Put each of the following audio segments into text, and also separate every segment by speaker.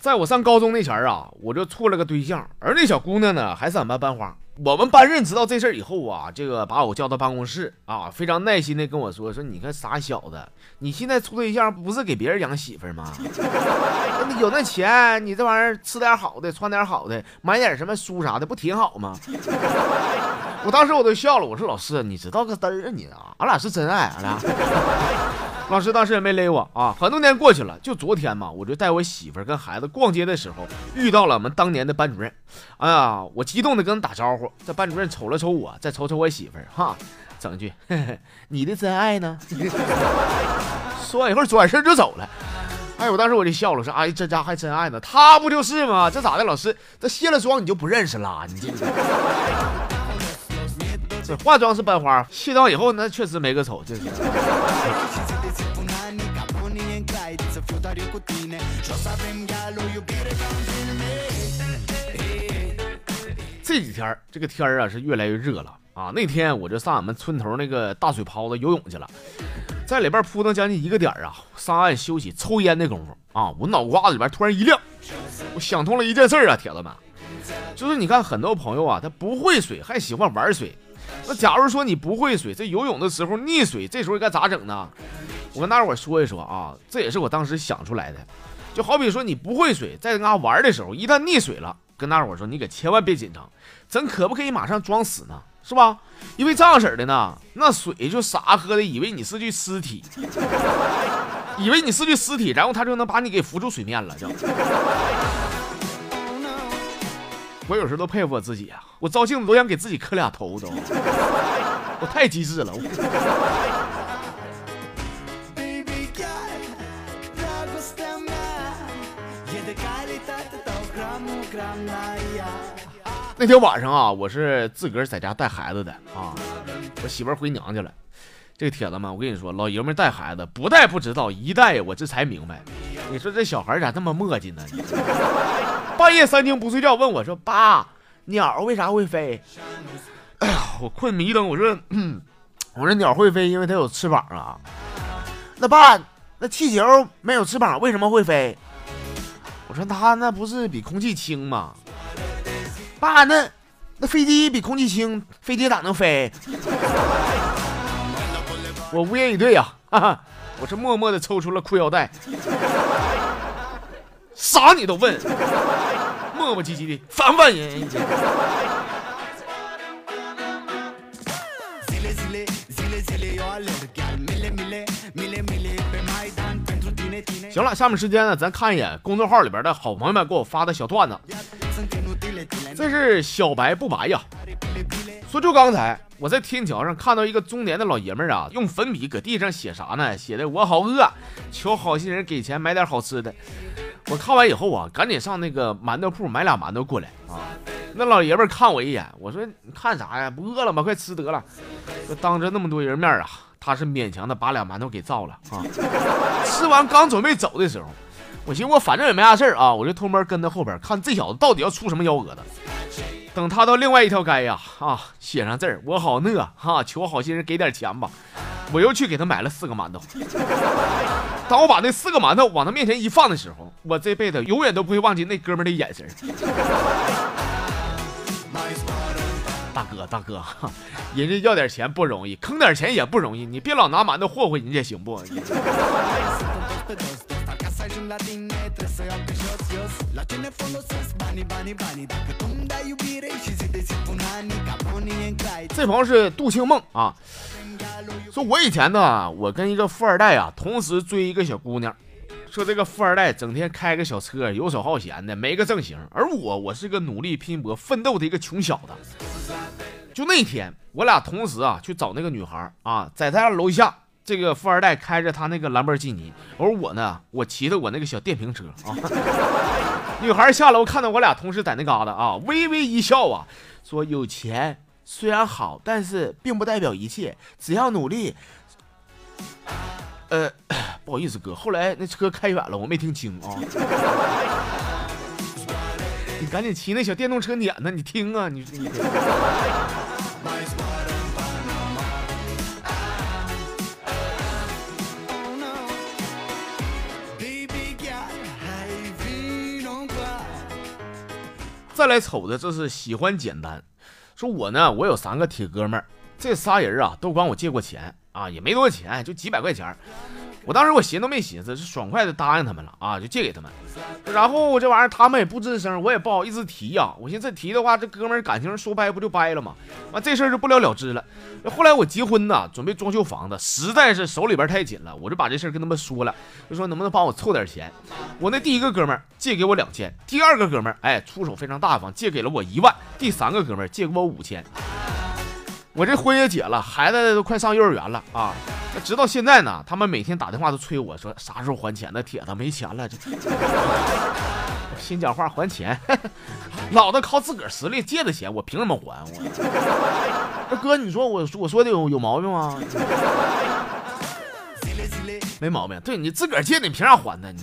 Speaker 1: 在我上高中那前儿啊，我就处了个对象，而那小姑娘呢，还是俺班班花。我们班任知道这事儿以后啊，这个把我叫到办公室啊，非常耐心的跟我说说，你看傻小子，你现在处对象不是给别人养媳妇吗？有那钱，你这玩意儿吃点好的，穿点好的，买点什么书啥的，不挺好吗？我当时我都笑了，我说老师，你知道个嘚儿啊你啊，俺俩是真爱，俺俩。老师当时也没勒我啊，很多年过去了，就昨天嘛，我就带我媳妇儿跟孩子逛街的时候，遇到了我们当年的班主任。哎呀，我激动的跟他打招呼，这班主任瞅了瞅我，再瞅瞅我媳妇儿，哈，整句你的真爱呢？说完一会儿转身就走了。哎，我当时我就笑了，说哎，这家还真爱呢，他不就是吗？这咋的，老师？这卸了妆你就不认识了？你这这化妆是班花，卸妆以后那确实没个丑，这是。这几天这个天啊是越来越热了啊！那天我就上俺们村头那个大水泡子游泳去了，在里边扑腾将近一个点啊，上岸休息抽烟的功夫啊，我脑瓜子里边突然一亮，我想通了一件事啊，铁子们，就是你看很多朋友啊，他不会水还喜欢玩水，那假如说你不会水，这游泳的时候溺水，这时候该咋整呢？我跟大伙说一说啊，这也是我当时想出来的，就好比说你不会水，在那玩的时候，一旦溺水了。跟大伙说，你可千万别紧张，咱可不可以马上装死呢？是吧？因为这样式的呢，那水就傻喝的，以为你是具尸体，以为你是具尸体，然后他就能把你给浮出水面了。就，我有时候都佩服我自己啊，我照镜子都想给自己磕俩头都，我太机智了。那天晚上啊，我是自个儿在家带孩子的啊，我媳妇儿回娘家了。这个铁子们，我跟你说，老爷们带孩子不带不知道，一带我这才明白。你说这小孩咋这么磨叽呢？半夜三更不睡觉，问我说：“爸，鸟为啥会飞？”哎呀，我困迷瞪，我说：“我说鸟会飞，因为它有翅膀啊。”那爸，那气球没有翅膀，为什么会飞？我说它那不是比空气轻吗？爸，那那飞机比空气轻，飞机咋能飞？我无言以对呀，哈哈，我是默默的抽出了裤腰带，啥你都问，磨磨唧唧的，烦烦人。行了，下面时间呢，咱看一眼公众号里边的好朋友们给我发的小段子。这是小白不白呀，说就刚才我在天桥上看到一个中年的老爷们儿啊，用粉笔搁地上写啥呢？写的我好饿，求好心人给钱买点好吃的。我看完以后啊，赶紧上那个馒头铺买俩馒头过来啊。那老爷们看我一眼，我说你看啥呀？不饿了吗？快吃得了。就当着那么多人面啊。他是勉强的把俩馒头给造了啊！吃完刚准备走的时候，我寻思我反正也没啥事啊，我就偷摸跟在后边看这小子到底要出什么幺蛾子。等他到另外一条街呀啊，写上字儿，我好饿哈，求好心人给点钱吧。我又去给他买了四个馒头。当我把那四个馒头往他面前一放的时候，我这辈子永远都不会忘记那哥们的眼神。大哥，大哥，人家要点钱不容易，坑点钱也不容易，你别老拿馒头霍霍人家行不？这朋友是杜庆梦啊，说我以前呢，我跟一个富二代啊，同时追一个小姑娘。说这个富二代整天开个小车，游手好闲的，没个正形。而我，我是个努力拼搏、奋斗的一个穷小子。就那天，我俩同时啊去找那个女孩啊，在他家楼下，这个富二代开着他那个兰博基尼，而我呢，我骑着我那个小电瓶车啊。女孩下楼看到我俩同时在那嘎达啊，微微一笑啊，说：“有钱虽然好，但是并不代表一切，只要努力。呃，不好意思哥，后来那车开远了，我没听清啊。你赶紧骑那小电动车撵呢，你听啊，你你。再来瞅着，这是喜欢简单说我呢，我有三个铁哥们儿，这仨人啊都管我借过钱啊，也没多少钱，就几百块钱。我当时我寻都没寻思，是爽快的答应他们了啊，就借给他们。然后这玩意儿他们也不吱声，我也不好意思提呀。我寻思提的话，这哥们儿感情说掰不就掰了吗？完这事儿就不了了之了。后来我结婚呢，准备装修房子，实在是手里边太紧了，我就把这事儿跟他们说了，就说能不能帮我凑点钱。我那第一个哥们儿借给我两千，第二个哥们儿哎出手非常大方，借给了我一万，第三个哥们儿借给我五千。我这婚也结了，孩子都快上幼儿园了啊！直到现在呢，他们每天打电话都催我说啥时候还钱呢？铁子没钱了，这我心讲话还钱，老子靠自个儿实力借的钱，我凭什么还？我哥，你说我我说的有有毛病吗？没毛病，对你自个儿借的，你凭啥还呢？你。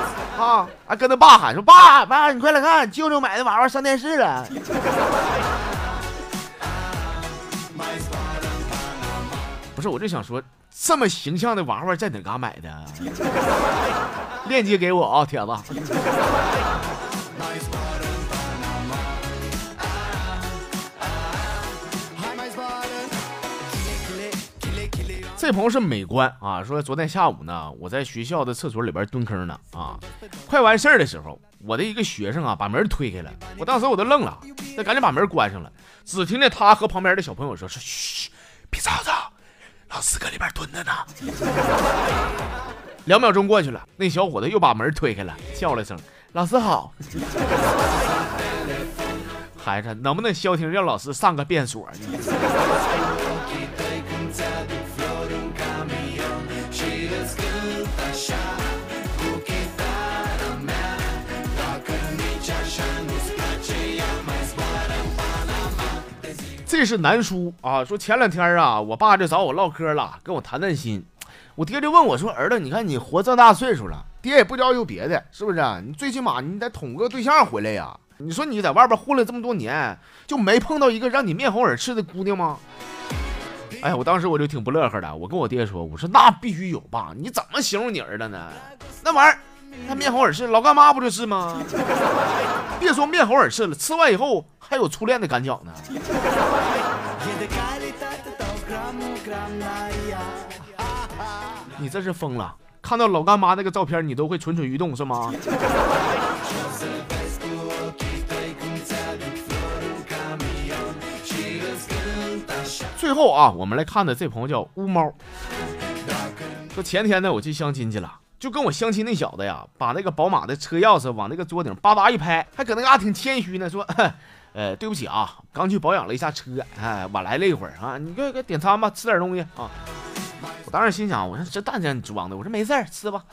Speaker 1: 啊，还跟他爸喊说：“爸爸，你快来看，舅舅买的娃娃上电视了。”不是，我就想说，这么形象的娃娃在哪嘎买的？链接给我啊，铁子。这朋友是美观啊，说昨天下午呢，我在学校的厕所里边蹲坑呢啊，快完事儿的时候，我的一个学生啊把门推开了，我当时我都愣了，那赶紧把门关上了，只听见他和旁边的小朋友说：“说嘘，别吵吵。”老师搁里边蹲着呢。两秒钟过去了，那小伙子又把门推开了，叫了声：“老师好。”孩子，能不能消停，让老师上个便所这是南叔啊，说前两天啊，我爸就找我唠嗑了，跟我谈谈心。我爹就问我说：“儿子，你看你活这么大岁数了，爹也不教有别的，是不是？你最起码你得捅个对象回来呀。你说你在外边混了这么多年，就没碰到一个让你面红耳赤的姑娘吗？”哎，我当时我就挺不乐呵的，我跟我爹说：“我说那必须有吧？你怎么形容你儿子呢？那玩意儿，他面红耳赤，老干妈不就是吗？别说面红耳赤了，吃完以后。”还有初恋的感觉呢。你这是疯了！看到老干妈那个照片，你都会蠢蠢欲动是吗？最后啊，我们来看的这朋友叫乌猫，说前天呢我去相亲去了，就跟我相亲那小子呀，把那个宝马的车钥匙往那个桌顶叭叭一拍，还搁那嘎挺谦虚呢，说。呃，对不起啊，刚去保养了一下车，哎，晚来了一会儿啊，你给给点餐吧，吃点东西啊。我当时心想，我说这蛋你装的，我说没事儿，吃吧。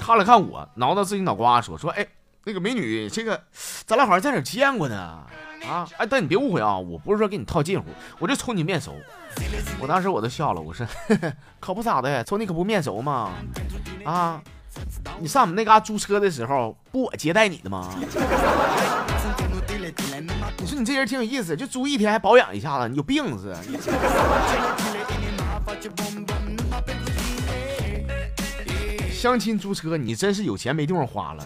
Speaker 1: 看了看我，挠挠自己脑瓜，说说，哎，那个美女，这个咱俩好像在哪见过呢？啊，哎，但你别误会啊，我不是说给你套近乎，我就瞅你面熟。我当时我都笑了，我说，可不咋的，瞅你可不面熟吗？啊，你上我们那嘎租车的时候，不我接待你的吗？你这人挺有意思，就租一天还保养一下子，你有病是？相亲租车，你真是有钱没地方花了。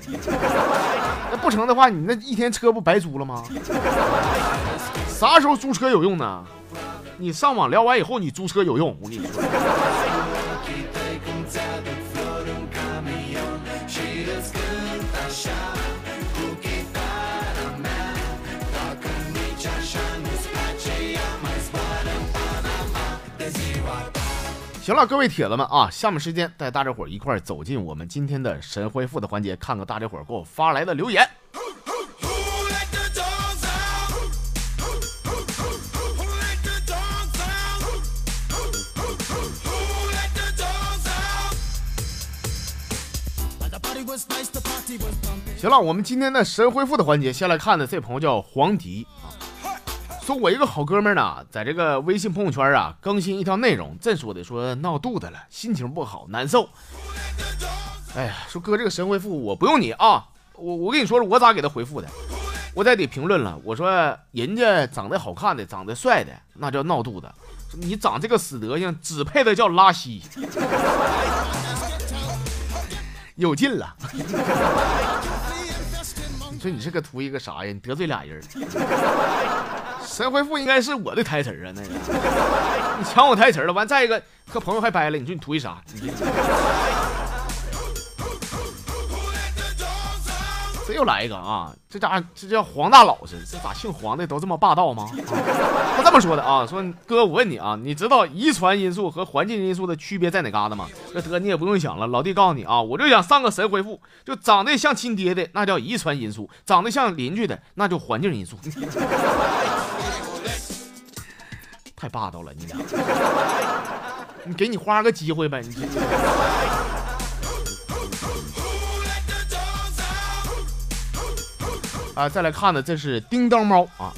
Speaker 1: 那不成的话，你那一天车不白租了吗？啥时候租车有用呢？你上网聊完以后，你租车有用，我跟你说。行了，各位铁子们啊，下面时间带大家伙一块走进我们今天的神回复的环节，看看大家伙给我发来的留言。行了，我们今天的神回复的环节，先来看的这朋友叫黄迪啊，说我一个好哥们呢，在这个微信朋友圈啊更新一条内容，这说的说闹肚子了，心情不好，难受。哎呀，说哥这个神回复我不用你啊，我我跟你说说我咋给他回复的，我在底评论了，我说人家长得好看的，长得帅的，那叫闹肚子，你长这个死德行，只配的叫拉稀，有劲了。你说你是个图一个啥呀？你得罪俩人。神回复应该是我的台词啊，那个 你抢我台词了。完再一个和朋友还掰了，你说你图一啥？这又来一个啊！这家这叫黄大老实，这咋姓黄的都这么霸道吗？他这么说的啊，说哥，我问你啊，你知道遗传因素和环境因素的区别在哪嘎达吗？这哥你也不用想了，老弟告诉你啊，我就想上个神回复，就长得像亲爹的那叫遗传因素，长得像邻居的那就环境因素。太霸道了，你俩，你给你花个机会呗，你。啊，再来看的这是叮当猫啊，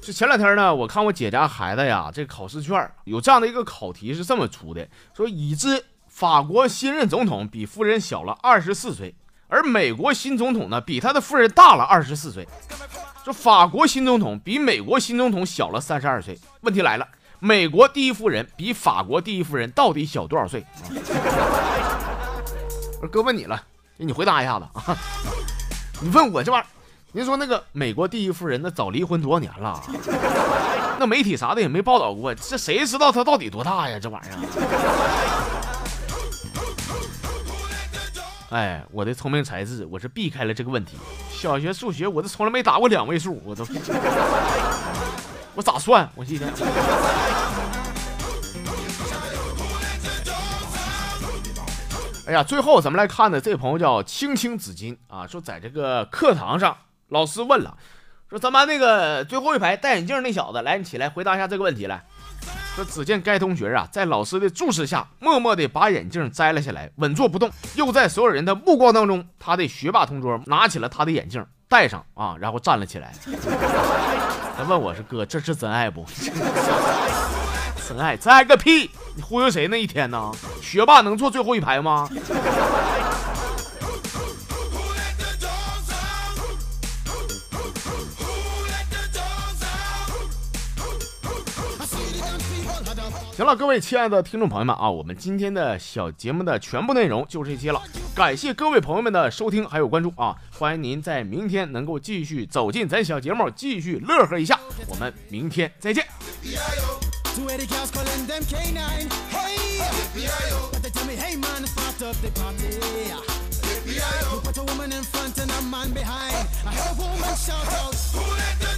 Speaker 1: 这前两天呢，我看我姐家孩子呀，这考试卷有这样的一个考题是这么出的，说已知法国新任总统比夫人小了二十四岁，而美国新总统呢比他的夫人大了二十四岁，说法国新总统比美国新总统小了三十二岁。问题来了，美国第一夫人比法国第一夫人到底小多少岁？哥问你了，你回答一下子啊，你问我这玩意儿。您说那个美国第一夫人那早离婚多少年了？那媒体啥的也没报道过，这谁知道她到底多大呀？这玩意儿。哎，我的聪明才智，我是避开了这个问题。小学数学我都从来没打过两位数，我都，我咋算？我记得。哎呀，最后咱们来看的这位朋友叫青青紫金啊，说在这个课堂上。老师问了，说咱班那个最后一排戴眼镜那小子，来，你起来回答一下这个问题来。说只见该同学啊，在老师的注视下，默默地把眼镜摘了下来，稳坐不动。又在所有人的目光当中，他的学霸同桌拿起了他的眼镜，戴上啊，然后站了起来。他问我是哥，这是真爱不？真爱？真爱个屁！你忽悠谁呢一天呢？学霸能坐最后一排吗？行了，各位亲爱的听众朋友们啊，我们今天的小节目的全部内容就这些了。感谢各位朋友们的收听还有关注啊！欢迎您在明天能够继续走进咱小节目，继续乐呵一下。我们明天再见。FBI, yo. Put a woman in front and a man behind. I hear a woman shout out. them